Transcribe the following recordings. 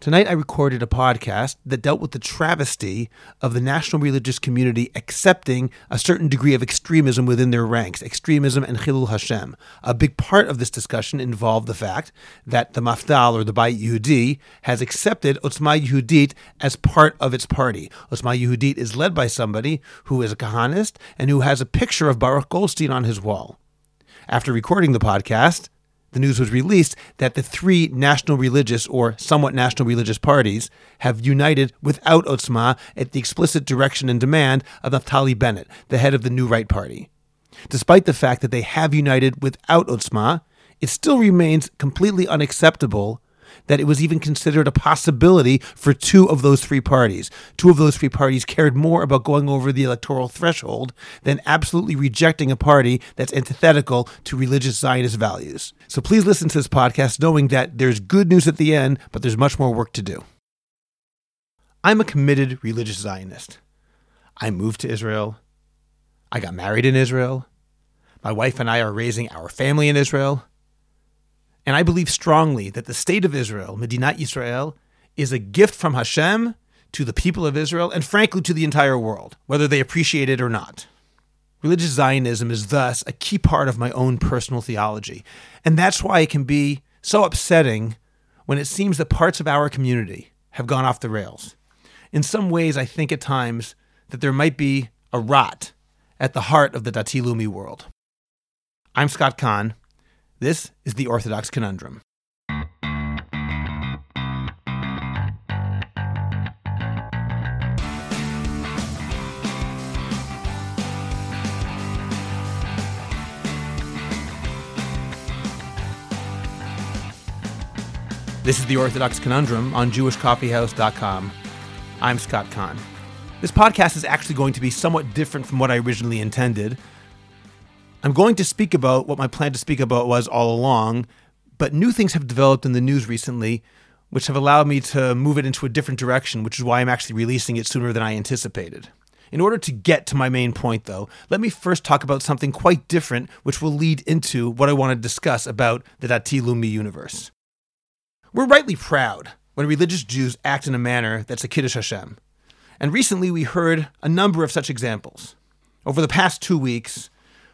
Tonight, I recorded a podcast that dealt with the travesty of the national religious community accepting a certain degree of extremism within their ranks, extremism and Chilul Hashem. A big part of this discussion involved the fact that the Mafdal, or the Bayit Yehudi, has accepted Otzma Yehudit as part of its party. Otzma Yehudit is led by somebody who is a Kahanist and who has a picture of Baruch Goldstein on his wall. After recording the podcast, the news was released that the three national religious or somewhat national religious parties have united without Otzma at the explicit direction and demand of Naftali Bennett, the head of the New Right Party. Despite the fact that they have united without Otzma, it still remains completely unacceptable that it was even considered a possibility for two of those three parties. Two of those three parties cared more about going over the electoral threshold than absolutely rejecting a party that's antithetical to religious Zionist values. So please listen to this podcast knowing that there's good news at the end, but there's much more work to do. I'm a committed religious Zionist. I moved to Israel. I got married in Israel. My wife and I are raising our family in Israel. And I believe strongly that the state of Israel, Medinat Israel, is a gift from Hashem to the people of Israel and frankly to the entire world, whether they appreciate it or not. Religious Zionism is thus a key part of my own personal theology. And that's why it can be so upsetting when it seems that parts of our community have gone off the rails. In some ways, I think at times that there might be a rot at the heart of the Dati Leumi world. I'm Scott Kahn. This is the Orthodox Conundrum. This is the Orthodox Conundrum on JewishCoffeehouse.com. I'm Scott Kahn. This podcast is actually going to be somewhat different from what I originally intended. I'm going to speak about what my plan to speak about was all along, but new things have developed in the news recently, which have allowed me to move it into a different direction, which is why I'm actually releasing it sooner than I anticipated. In order to get to my main point, though, let me first talk about something quite different, which will lead into what I want to discuss about the Dati Leumi universe. We're rightly proud when religious Jews act in a manner that's a Kiddush Hashem. And recently we heard a number of such examples. Over the past two weeks,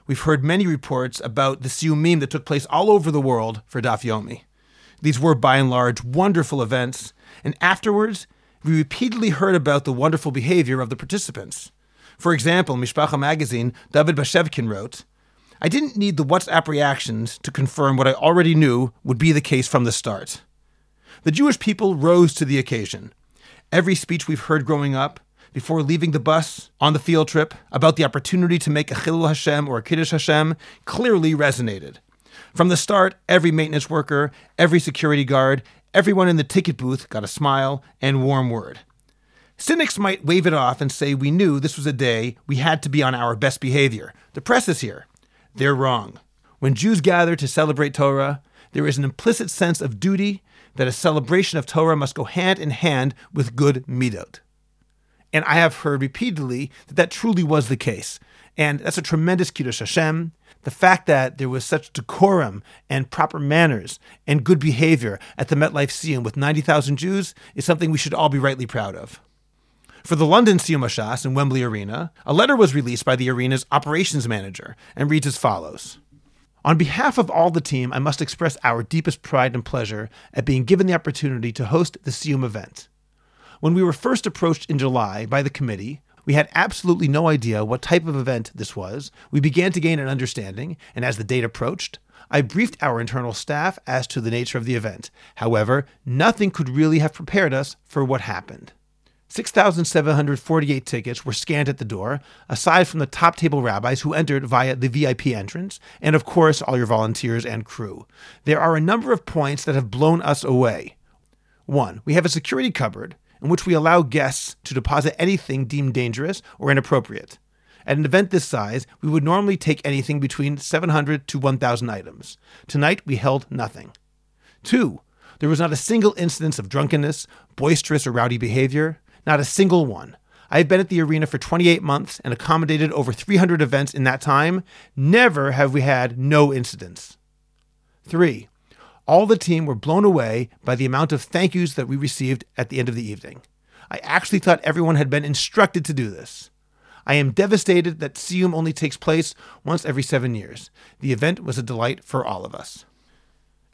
we've heard many reports about the Siyumim that took place all over the world for Daf Yomi. These were, by and large, wonderful events, and afterwards, we repeatedly heard about the wonderful behavior of the participants. For example, Mishpacha magazine, David Bashevkin wrote, I didn't need the WhatsApp reactions to confirm what I already knew would be the case from the start. The Jewish people rose to the occasion. Every speech we've heard growing up, before leaving the bus on the field trip about the opportunity to make a Chilul Hashem or a Kiddush Hashem clearly resonated. From the start, every maintenance worker, every security guard, everyone in the ticket booth got a smile and warm word. Cynics might wave it off and say we knew this was a day we had to be on our best behavior. The press is here. They're wrong. When Jews gather to celebrate Torah, there is an implicit sense of duty that a celebration of Torah must go hand in hand with good midot. And I have heard repeatedly that that truly was the case. And that's a tremendous Kiddush Hashem. The fact that there was such decorum and proper manners and good behavior at the MetLife Siyum with 90,000 Jews is something we should all be rightly proud of. For the London Siyum Hashas in Wembley Arena, a letter was released by the arena's operations manager and reads as follows. On behalf of all the team, I must express our deepest pride and pleasure at being given the opportunity to host the Siyum event. When we were first approached in July by the committee, we had absolutely no idea what type of event this was. We began to gain an understanding, and as the date approached, I briefed our internal staff as to the nature of the event. However, nothing could really have prepared us for what happened. 6,748 tickets were scanned at the door, aside from the top table rabbis who entered via the VIP entrance, and of course, all your volunteers and crew. There are a number of points that have blown us away. One, we have a security cupboard in which we allow guests to deposit anything deemed dangerous or inappropriate. At an event this size, we would normally take anything between 700 to 1,000 items. Tonight, we held nothing. Two, there was not a single incidence of drunkenness, boisterous, or rowdy behavior. Not a single one. I have been at the arena for 28 months and accommodated over 300 events in that time. Never have we had no incidents. Three, all the team were blown away by the amount of thank yous that we received at the end of the evening. I actually thought everyone had been instructed to do this. I am devastated that Siyum only takes place once every seven years. The event was a delight for all of us.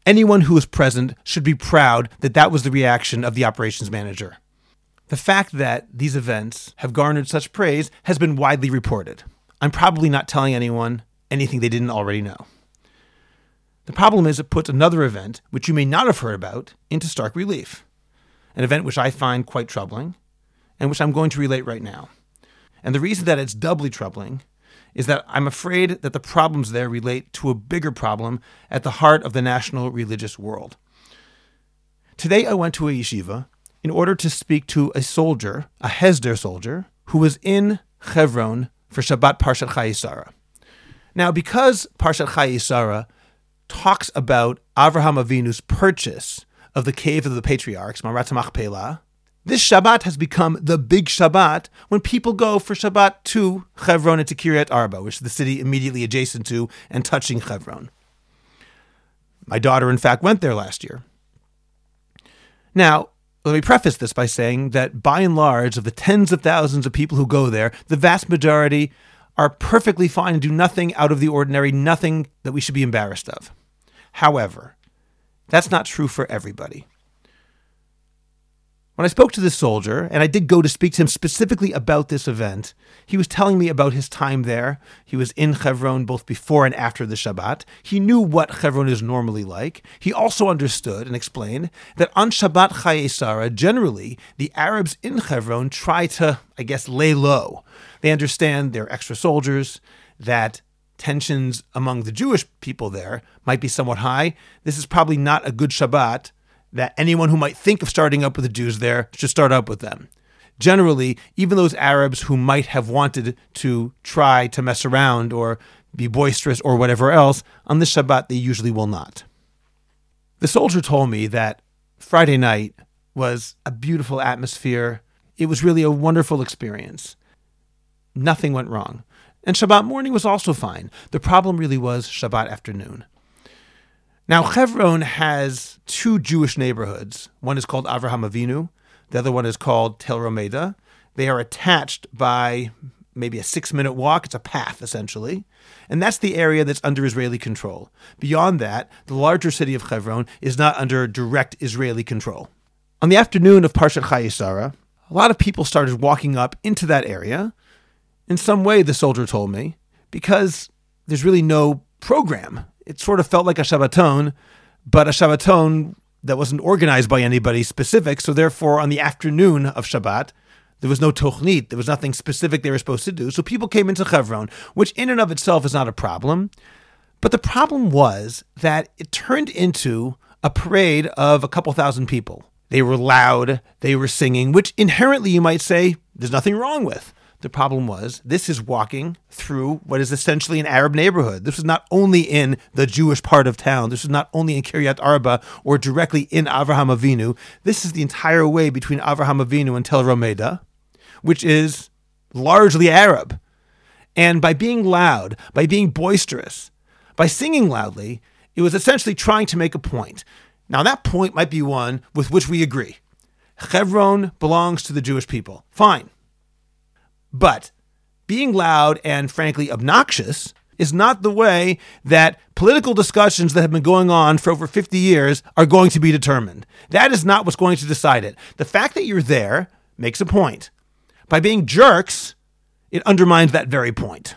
Anyone who was present should be proud that that was the reaction of the operations manager. The fact that these events have garnered such praise has been widely reported. I'm probably not telling anyone anything they didn't already know. The problem is it puts another event, which you may not have heard about, into stark relief. An event which I find quite troubling, and which I'm going to relate right now. And the reason that it's doubly troubling is that I'm afraid that the problems there relate to a bigger problem at the heart of the national religious world. Today I went to a yeshiva in order to speak to a soldier, a Hesder soldier, who was in Hebron for Shabbat Parshat Chayei Sarah. Now, because Parshat Chayei Sarah talks about Avraham Avinu's purchase of the cave of the patriarchs, Marat Machpelah, this Shabbat has become the big Shabbat when people go for Shabbat to Hebron and to Kiryat Arba, which is the city immediately adjacent to and touching Hebron. My daughter, in fact, went there last year. Now, let me preface this by saying that by and large, of the tens of thousands of people who go there, the vast majority are perfectly fine and do nothing out of the ordinary, nothing that we should be embarrassed of. However, that's not true for everybody. When I spoke to this soldier, and I did go to speak to him specifically about this event, he was telling me about his time there. He was in Hebron both before and after the Shabbat. He knew what Hebron is normally like. He also understood and explained that on Shabbat Chayei Sarah, generally, the Arabs in Hebron try to, I guess, lay low. They understand they're extra soldiers, that tensions among the Jewish people there might be somewhat high. This is probably not a good Shabbat that anyone who might think of starting up with the Jews there should start up with them. Generally, even those Arabs who might have wanted to try to mess around or be boisterous or whatever else, on this Shabbat they usually will not. The soldier told me that Friday night was a beautiful atmosphere. It was really a wonderful experience. Nothing went wrong. And Shabbat morning was also fine. The problem really was Shabbat afternoon. Now, Hebron has two Jewish neighborhoods. One is called Avraham Avinu, the other one is called Tel Romeda. They are attached by maybe a six minute walk. It's a path, essentially. And that's the area that's under Israeli control. Beyond that, the larger city of Hebron is not under direct Israeli control. On the afternoon of Parshat Chayei Sarah, a lot of people started walking up into that area. In some way, the soldier told me, because there's really no program it sort of felt like a Shabbaton, but a Shabbaton that wasn't organized by anybody specific. So therefore, on the afternoon of Shabbat, there was no tochnit. There was nothing specific they were supposed to do. So people came into Hebron, which in and of itself is not a problem. But the problem was that it turned into a parade of a couple thousand people. They were loud, they were singing, which inherently you might say there's nothing wrong with. The problem was this is walking through what is essentially an Arab neighborhood. This is not only in the Jewish part of town. This is not only in Kiryat Arba or directly in Avraham Avinu. This is the entire way between Avraham Avinu and Tel Romeda, which is largely Arab. And by being loud, by being boisterous, by singing loudly, it was essentially trying to make a point. Now, that point might be one with which we agree. Hebron belongs to the Jewish people. Fine. But being loud and frankly obnoxious is not the way that political discussions that have been going on for over 50 years are going to be determined. That is not what's going to decide it. The fact that you're there makes a point. By being jerks, it undermines that very point.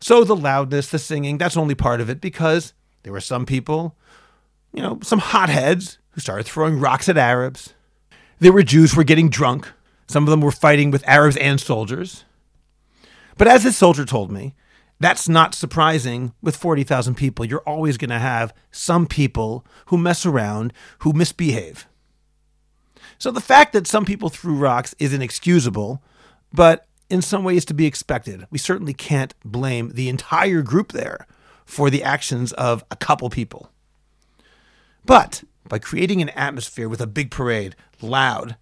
So the loudness, the singing, that's only part of it because there were some people, you know, some hotheads who started throwing rocks at Arabs. There were Jews who were getting drunk. Some of them were fighting with Arabs and soldiers. But as this soldier told me, that's not surprising with 40,000 people. You're always going to have some people who mess around, who misbehave. So the fact that some people threw rocks is inexcusable, but in some ways to be expected. We certainly can't blame the entire group there for the actions of a couple people. But by creating an atmosphere with a big parade, loud,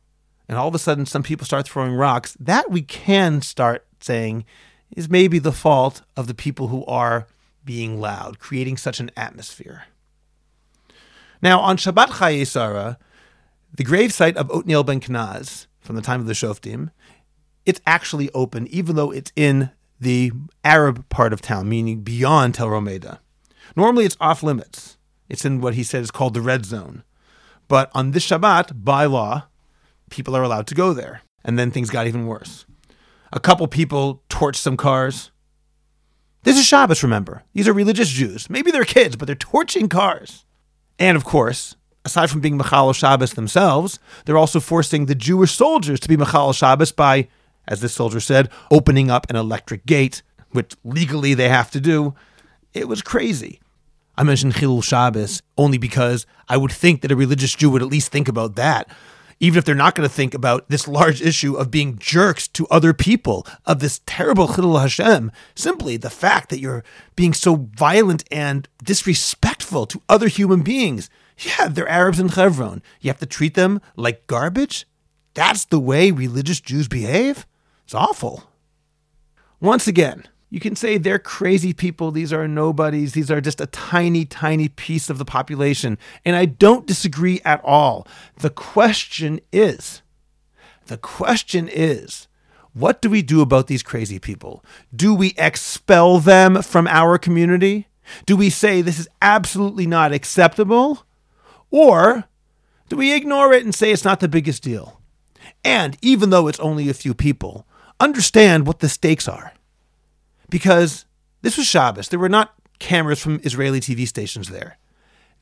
and all of a sudden some people start throwing rocks, that we can start saying is maybe the fault of the people who are being loud, creating such an atmosphere. Now, on Shabbat Chayei Sarah, the gravesite of Otniel ben Kenaz from the time of the Shoftim, it's actually open, even though it's in the Arab part of town, meaning beyond Tel Romeda. Normally, it's off limits. It's in what he said is called the red zone. But on this Shabbat, by law, people are allowed to go there. And then things got even worse. A couple people torched some cars. This is Shabbos, remember. These are religious Jews. Maybe they're kids, but they're torching cars. And of course, aside from being Machal Shabbos themselves, they're also forcing the Jewish soldiers to be Machal Shabbos by, as this soldier said, opening up an electric gate, which legally they have to do. It was crazy. I mentioned Chilul Shabbos only because I would think that a religious Jew would at least think about that even if they're not going to think about this large issue of being jerks to other people, of this terrible chilul Hashem, simply the fact that you're being so violent and disrespectful to other human beings. Yeah, they're Arabs in Hebron. You have to treat them like garbage? That's the way religious Jews behave? It's awful. Once again, you can say they're crazy people. These are nobodies. These are just a tiny, tiny piece of the population. And I don't disagree at all. The question is the question is what do we do about these crazy people? Do we expel them from our community? Do we say this is absolutely not acceptable? Or do we ignore it and say it's not the biggest deal? And even though it's only a few people, understand what the stakes are because this was Shabbos. There were not cameras from Israeli TV stations there.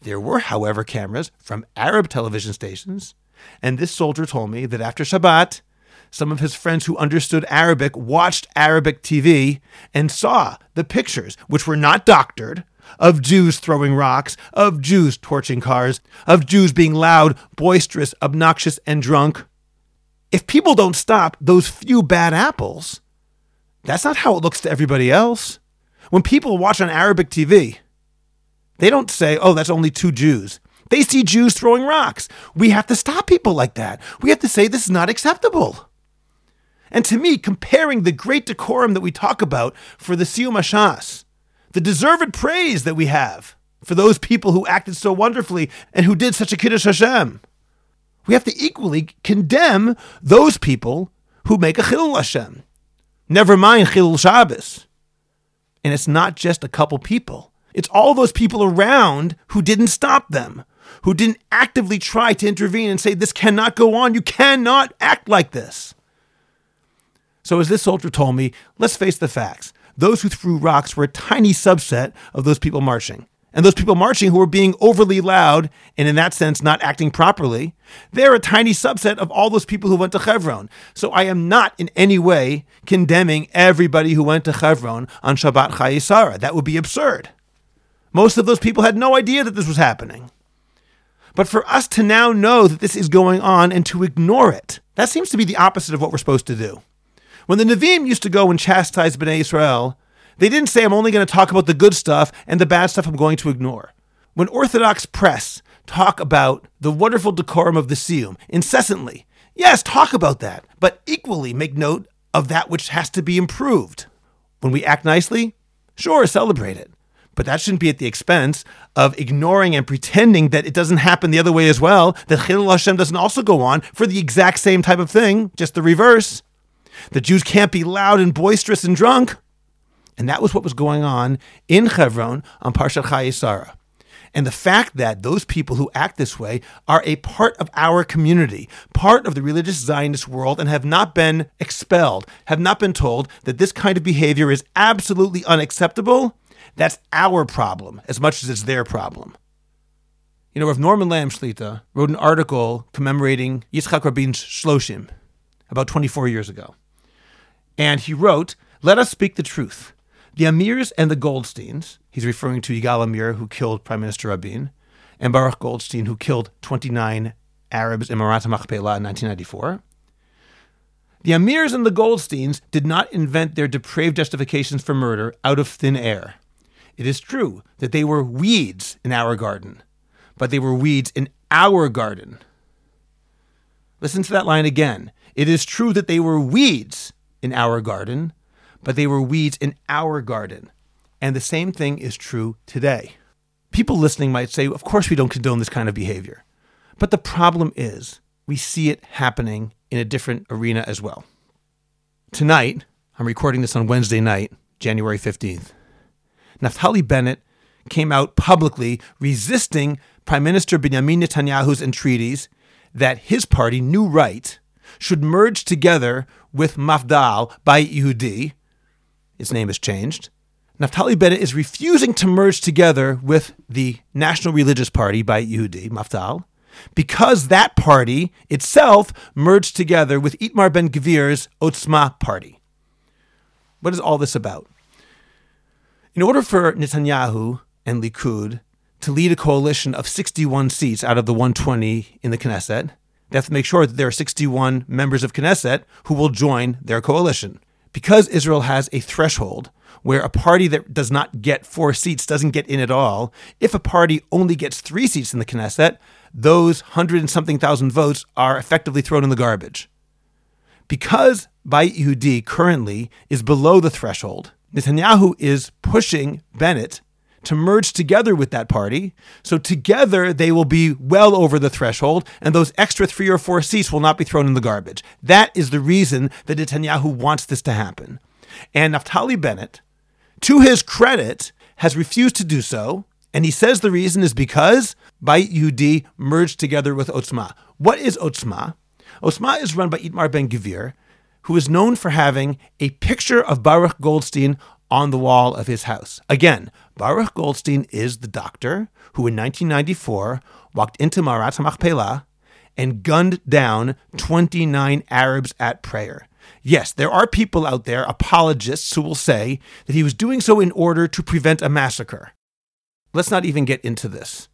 There were, however, cameras from Arab television stations. And this soldier told me that after Shabbat, some of his friends who understood Arabic watched Arabic TV and saw the pictures, which were not doctored, of Jews throwing rocks, of Jews torching cars, of Jews being loud, boisterous, obnoxious, and drunk. If people don't stop those few bad apples, that's not how it looks to everybody else. When people watch on Arabic TV, they don't say, oh, that's only two Jews. They see Jews throwing rocks. We have to stop people like that. We have to say this is not acceptable. And to me, comparing the great decorum that we talk about for the Siyum Hashas, the deserved praise that we have for those people who acted so wonderfully and who did such a Kiddush Hashem, we have to equally condemn those people who make a Chilul Hashem. Never mind Chilul Shabbos. And it's not just a couple people. It's all those people around who didn't stop them, who didn't actively try to intervene and say, This cannot go on. You cannot act like this. So, as this soldier told me, let's face the facts. Those who threw rocks were a tiny subset of those people marching and those people marching who were being overly loud and in that sense not acting properly, they're a tiny subset of all those people who went to Hebron. So I am not in any way condemning everybody who went to Hebron on Shabbat Chayei Sarah. That would be absurd. Most of those people had no idea that this was happening. But for us to now know that this is going on and to ignore it, that seems to be the opposite of what we're supposed to do. When the Nevi'im used to go and chastise Bnei Israel, they didn't say, I'm only going to talk about the good stuff and the bad stuff I'm going to ignore. When Orthodox press talk about the wonderful decorum of the Siyum incessantly, yes, talk about that, but equally make note of that which has to be improved. When we act nicely, sure, celebrate it. But that shouldn't be at the expense of ignoring and pretending that it doesn't happen the other way as well, that Chilul Hashem doesn't also go on for the exact same type of thing, just the reverse. The Jews can't be loud and boisterous and drunk. And that was what was going on in Hebron on Parshat Chayei Sarah. And the fact that those people who act this way are a part of our community, part of the religious Zionist world, and have not been expelled, have not been told that this kind of behavior is absolutely unacceptable, that's our problem as much as it's their problem. You know, Rav Norman Lamm Shlita wrote an article commemorating Yitzchak Rabin's Shloshim about 24 years ago. And he wrote, Let us speak the truth. The Amirs and the Goldsteins, he's referring to Yigal Amir, who killed Prime Minister Rabin, and Baruch Goldstein, who killed 29 Arabs in Marat Machpelah in 1994. The Amirs and the Goldsteins did not invent their depraved justifications for murder out of thin air. It is true that they were weeds in our garden, but they were weeds in our garden. Listen to that line again. It is true that they were weeds in our garden, but they were weeds in our garden. And the same thing is true today. People listening might say, Of course, we don't condone this kind of behavior. But the problem is, we see it happening in a different arena as well. Tonight, I'm recording this on Wednesday night, January 15th. Naftali Bennett came out publicly resisting Prime Minister Benjamin Netanyahu's entreaties that his party, New Right, should merge together with Mafdal Bayit Yehudi. Its name has changed. Naftali Bennett is refusing to merge together with the National Religious Party Bayit Yehudi, Mafdal, because that party itself merged together with Itamar Ben Gvir's Otzma party. What is all this about? In order for Netanyahu and Likud to lead a coalition of 61 seats out of the 120 in the Knesset, they have to make sure that there are 61 members of Knesset who will join their coalition. Because Israel has a threshold where a party that does not get four seats doesn't get in at all, if a party only gets three seats in the Knesset, those hundred and something thousand votes are effectively thrown in the garbage. Because Bayit Yehudi currently is below the threshold, Netanyahu is pushing Bennett to merge together with that party. So together they will be well over the threshold, and those extra three or four seats will not be thrown in the garbage. That is the reason that Netanyahu wants this to happen. And Naftali Bennett, to his credit, has refused to do so. And he says the reason is because Bayit Yehudi merged together with Otzma. What is Otzma? Otzma is run by Itamar Ben Gvir, who is known for having a picture of Baruch Goldstein on the wall of his house. Again, Baruch Goldstein is the doctor who in 1994 walked into Marat Machpelah and gunned down 29 Arabs at prayer. Yes, there are people out there, apologists, who will say that he was doing so in order to prevent a massacre. Let's not even get into this.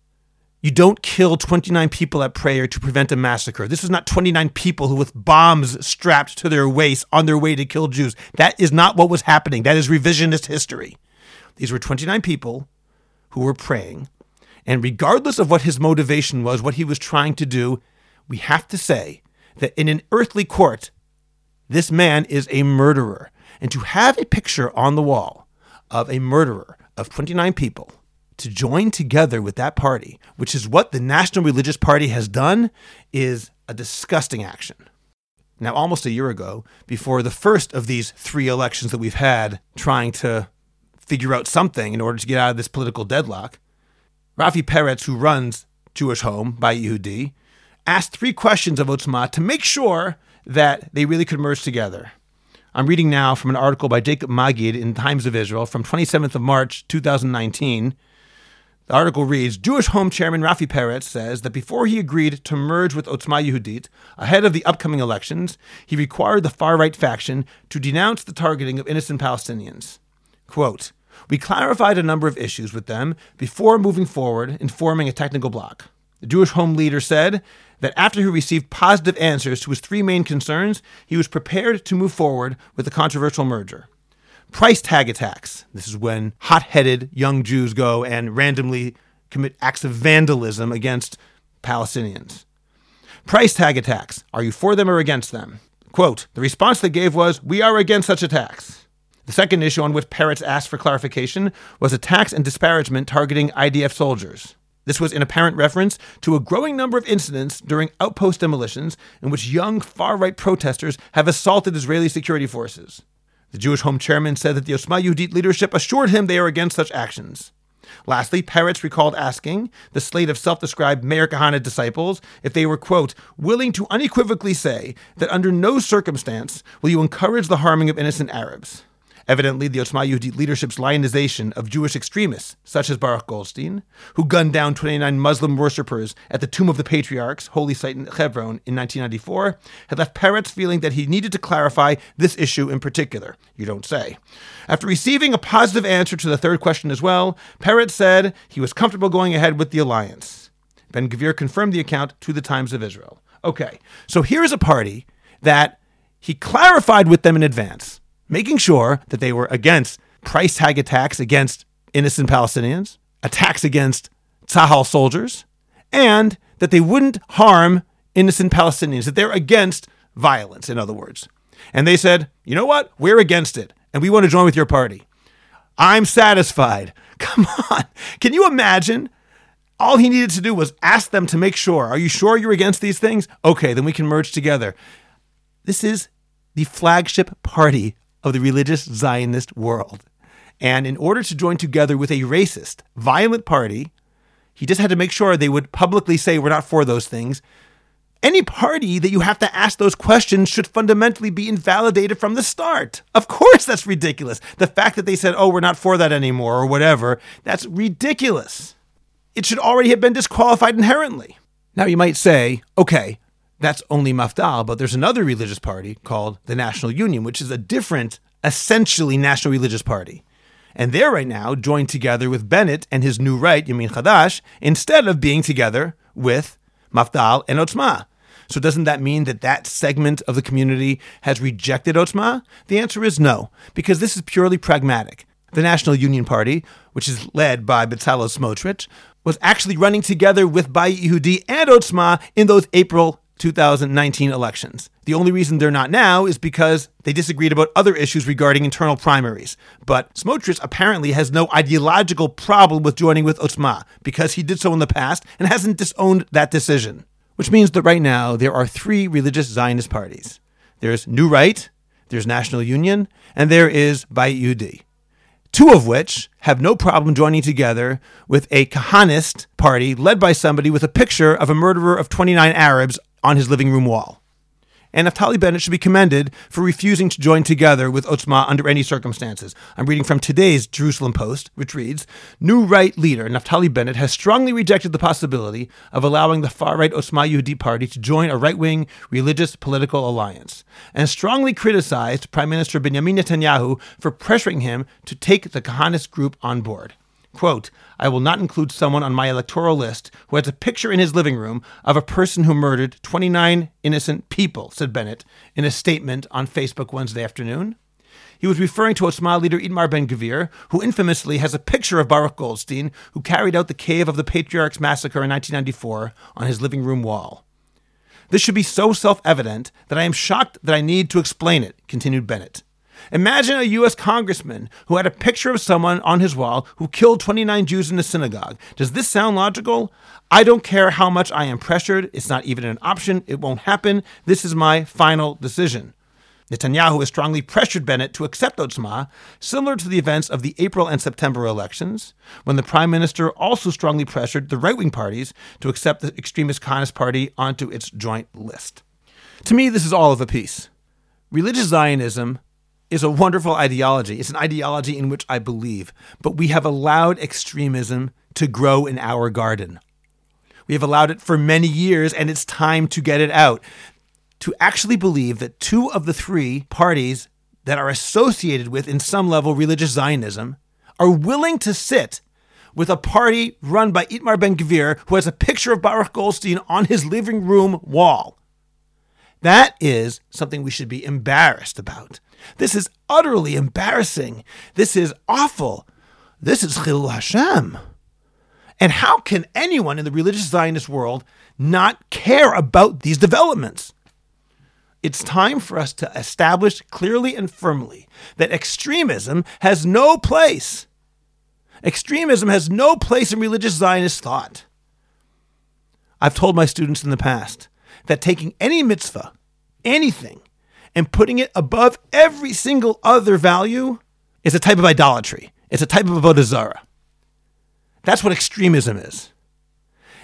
You don't kill 29 people at prayer to prevent a massacre. This is not 29 people who, with bombs strapped to their waists, on their way to kill Jews. That is not what was happening. That is revisionist history. These were 29 people who were praying. And regardless of what his motivation was, what he was trying to do, we have to say that in an earthly court, this man is a murderer. And to have a picture on the wall of a murderer of 29 people to join together with that party, which is what the National Religious Party has done, is a disgusting action. Now, almost a year ago, before the first of these three elections that we've had trying to figure out something in order to get out of this political deadlock, Rafi Peretz, who runs Jewish Home Bayit Yehudi, asked three questions of Otzma to make sure that they really could merge together. I'm reading now from an article by Jacob Magid in Times of Israel from 27th of March 2019 the article reads Jewish Home Chairman Rafi Peretz says that before he agreed to merge with Otzma Yehudit ahead of the upcoming elections, he required the far right faction to denounce the targeting of innocent Palestinians. Quote, we clarified a number of issues with them before moving forward in forming a technical bloc. The Jewish Home leader said that after he received positive answers to his three main concerns, he was prepared to move forward with the controversial merger. Price tag attacks. This is when hot headed young Jews go and randomly commit acts of vandalism against Palestinians. Price tag attacks. Are you for them or against them? Quote The response they gave was, We are against such attacks. The second issue on which Peretz asked for clarification was attacks and disparagement targeting IDF soldiers. This was in apparent reference to a growing number of incidents during outpost demolitions in which young far right protesters have assaulted Israeli security forces. The Jewish Home Chairman said that the Otzma Yehudit leadership assured him they are against such actions. Lastly, Peretz recalled asking the slate of self described Meir Kahane disciples if they were, quote, willing to unequivocally say that under no circumstance will you encourage the harming of innocent Arabs. Evidently, the Otzma Yehudit leadership's lionization of Jewish extremists, such as Baruch Goldstein, who gunned down 29 Muslim worshippers at the Tomb of the Patriarchs, holy site in Hebron, in 1994, had left Peretz feeling that he needed to clarify this issue in particular. You don't say. After receiving a positive answer to the third question as well, Peretz said he was comfortable going ahead with the alliance. Ben Gvir confirmed the account to the Times of Israel. Okay, so here's a party that he clarified with them in advance making sure that they were against price tag attacks against innocent Palestinians, attacks against Tzahal soldiers, and that they wouldn't harm innocent Palestinians, that they're against violence, in other words. And they said, you know what? We're against it, and we want to join with your party. I'm satisfied. Come on. Can you imagine? All he needed to do was ask them to make sure. Are you sure you're against these things? Okay, then we can merge together. This is the flagship party of the religious Zionist world. And in order to join together with a racist, violent party, he just had to make sure they would publicly say, we're not for those things. Any party that you have to ask those questions should fundamentally be invalidated from the start. Of course, that's ridiculous. The fact that they said, oh, we're not for that anymore or whatever, that's ridiculous. It should already have been disqualified inherently. Now, you might say, okay, that's only Mafdal, but there's another religious party called the National Union, which is a different, essentially national religious party. And they're right now joined together with Bennett and his new right, Yamin Chadash, instead of being together with Mafdal and Otzma. So doesn't that mean that that segment of the community has rejected Otzma? The answer is no, because this is purely pragmatic. The National Union Party, which is led by Bezalel Smotrich, was actually running together with Bayit Yehudi and Otzma in those April 2019 elections. The only reason they're not now is because they disagreed about other issues regarding internal primaries. But Smotrich apparently has no ideological problem with joining with Otzma because he did so in the past and hasn't disowned that decision. Which means that right now there are three religious Zionist parties. There's New Right, there's National Union, and there is Bayit two of which have no problem joining together with a Kahanist party led by somebody with a picture of a murderer of 29 Arabs on his living room wall. And Naftali Bennett should be commended for refusing to join together with Otzma under any circumstances. I'm reading from today's Jerusalem Post, which reads New right leader Naftali Bennett has strongly rejected the possibility of allowing the far right Otzma Yehudi party to join a right wing religious political alliance, and strongly criticized Prime Minister Benjamin Netanyahu for pressuring him to take the Kahanist group on board. Quote, I will not include someone on my electoral list who has a picture in his living room of a person who murdered 29 innocent people, said Bennett in a statement on Facebook Wednesday afternoon. He was referring to Otzma leader Itamar Ben Gvir, who infamously has a picture of Baruch Goldstein, who carried out the Cave of the Patriarchs massacre in 1994 on his living room wall. This should be so self evident that I am shocked that I need to explain it, continued Bennett. Imagine a U.S. congressman who had a picture of someone on his wall who killed 29 Jews in a synagogue. Does this sound logical? I don't care how much I am pressured. It's not even an option. It won't happen. This is my final decision. Netanyahu has strongly pressured Bennett to accept Otzma, similar to the events of the April and September elections, when the prime minister also strongly pressured the right wing parties to accept the extremist Kahanist party onto its joint list. To me, this is all of a piece. Religious Zionism is a wonderful ideology. It's an ideology in which I believe, but we have allowed extremism to grow in our garden. We have allowed it for many years, and it's time to get it out. To actually believe that two of the three parties that are associated with, in some level, religious Zionism are willing to sit with a party run by Itamar Ben Gvir, who has a picture of Baruch Goldstein on his living room wall. That is something we should be embarrassed about. This is utterly embarrassing. This is awful. This is Chilul Hashem. And how can anyone in the religious Zionist world not care about these developments? It's time for us to establish clearly and firmly that extremism has no place. Extremism has no place in religious Zionist thought. I've told my students in the past that taking any mitzvah, anything, and putting it above every single other value is a type of idolatry. It's a type of avodah. That's what extremism is.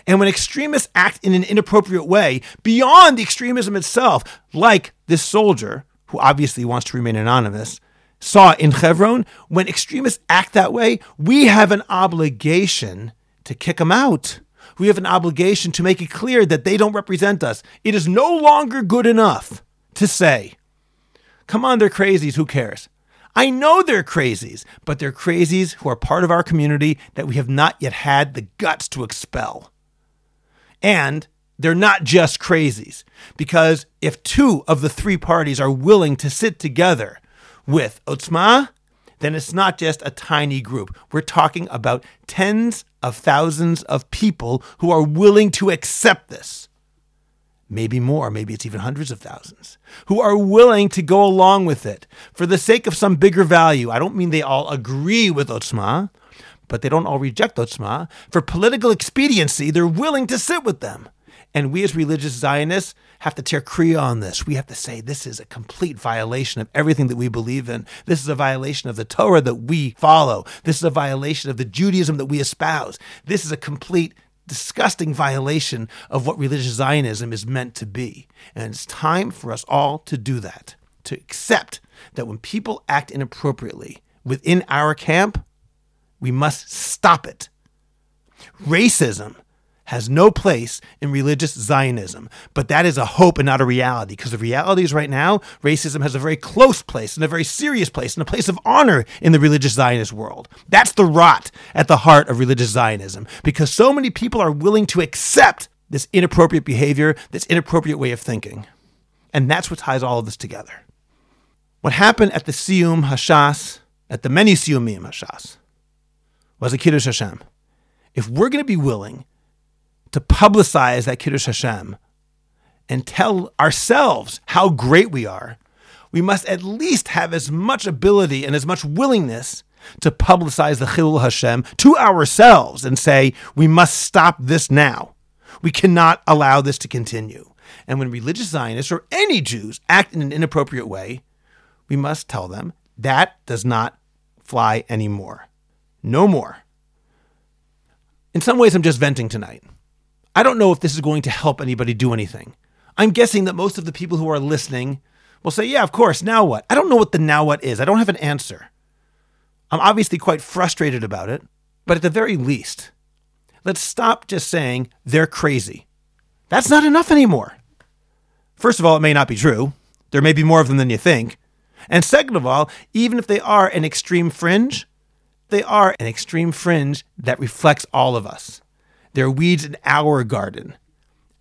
And when extremists act in an inappropriate way, beyond the extremism itself, like this soldier, who obviously wants to remain anonymous, saw in Hebron, when extremists act that way, we have an obligation to kick them out. We have an obligation to make it clear that they don't represent us. It is no longer good enough to say, come on, they're crazies, who cares? I know they're crazies, but they're crazies who are part of our community that we have not yet had the guts to expel. And they're not just crazies, because if two of the three parties are willing to sit together with Otzma, then it's not just a tiny group. We're talking about tens of thousands of people who are willing to accept this maybe more, maybe it's even hundreds of thousands, who are willing to go along with it for the sake of some bigger value. I don't mean they all agree with Otzma, but they don't all reject Otzma. For political expediency, they're willing to sit with them. And we as religious Zionists have to tear kriya on this. We have to say this is a complete violation of everything that we believe in. This is a violation of the Torah that we follow. This is a violation of the Judaism that we espouse. This is a complete disgusting violation of what religious Zionism is meant to be. And it's time for us all to do that, to accept that when people act inappropriately within our camp, we must stop it. Racism has no place in religious Zionism, but that is a hope and not a reality because the reality is right now, racism has a very close place and a very serious place and a place of honor in the religious Zionist world. That's the rot at the heart of religious Zionism because so many people are willing to accept this inappropriate behavior, this inappropriate way of thinking. And that's what ties all of this together. What happened at the Siyum Hashas, at the many Siyumim Hashas, was a Kiddush Hashem. If we're going to be willing to publicize that Kiddush Hashem and tell ourselves how great we are, we must at least have as much ability and as much willingness to publicize the Chilul Hashem to ourselves and say, we must stop this now. We cannot allow this to continue. And when religious Zionists or any Jews act in an inappropriate way, we must tell them that does not fly anymore. No more. In some ways, I'm just venting tonight. I don't know if this is going to help anybody do anything. I'm guessing that most of the people who are listening will say, yeah, of course, now what? I don't know what the now what is. I don't have an answer. I'm obviously quite frustrated about it, but at the very least, let's stop just saying they're crazy. That's not enough anymore. First of all, it may not be true. There may be more of them than you think. And second of all, even if they are an extreme fringe, they are an extreme fringe that reflects all of us. They're weeds in our garden.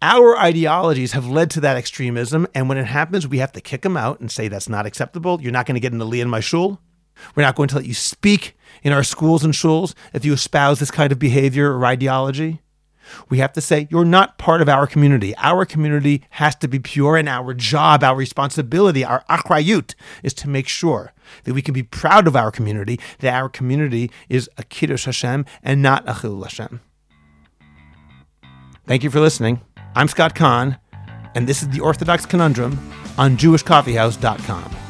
Our ideologies have led to that extremism, and when it happens, we have to kick them out and say that's not acceptable. You're not going to get in the in my shul. We're not going to let you speak in our schools and shuls if you espouse this kind of behavior or ideology. We have to say you're not part of our community. Our community has to be pure, and our job, our responsibility, our achrayut is to make sure that we can be proud of our community, that our community is a kiddush Hashem and not a chilul Hashem. Thank you for listening. I'm Scott Kahn, and this is the Orthodox Conundrum on JewishCoffeehouse.com.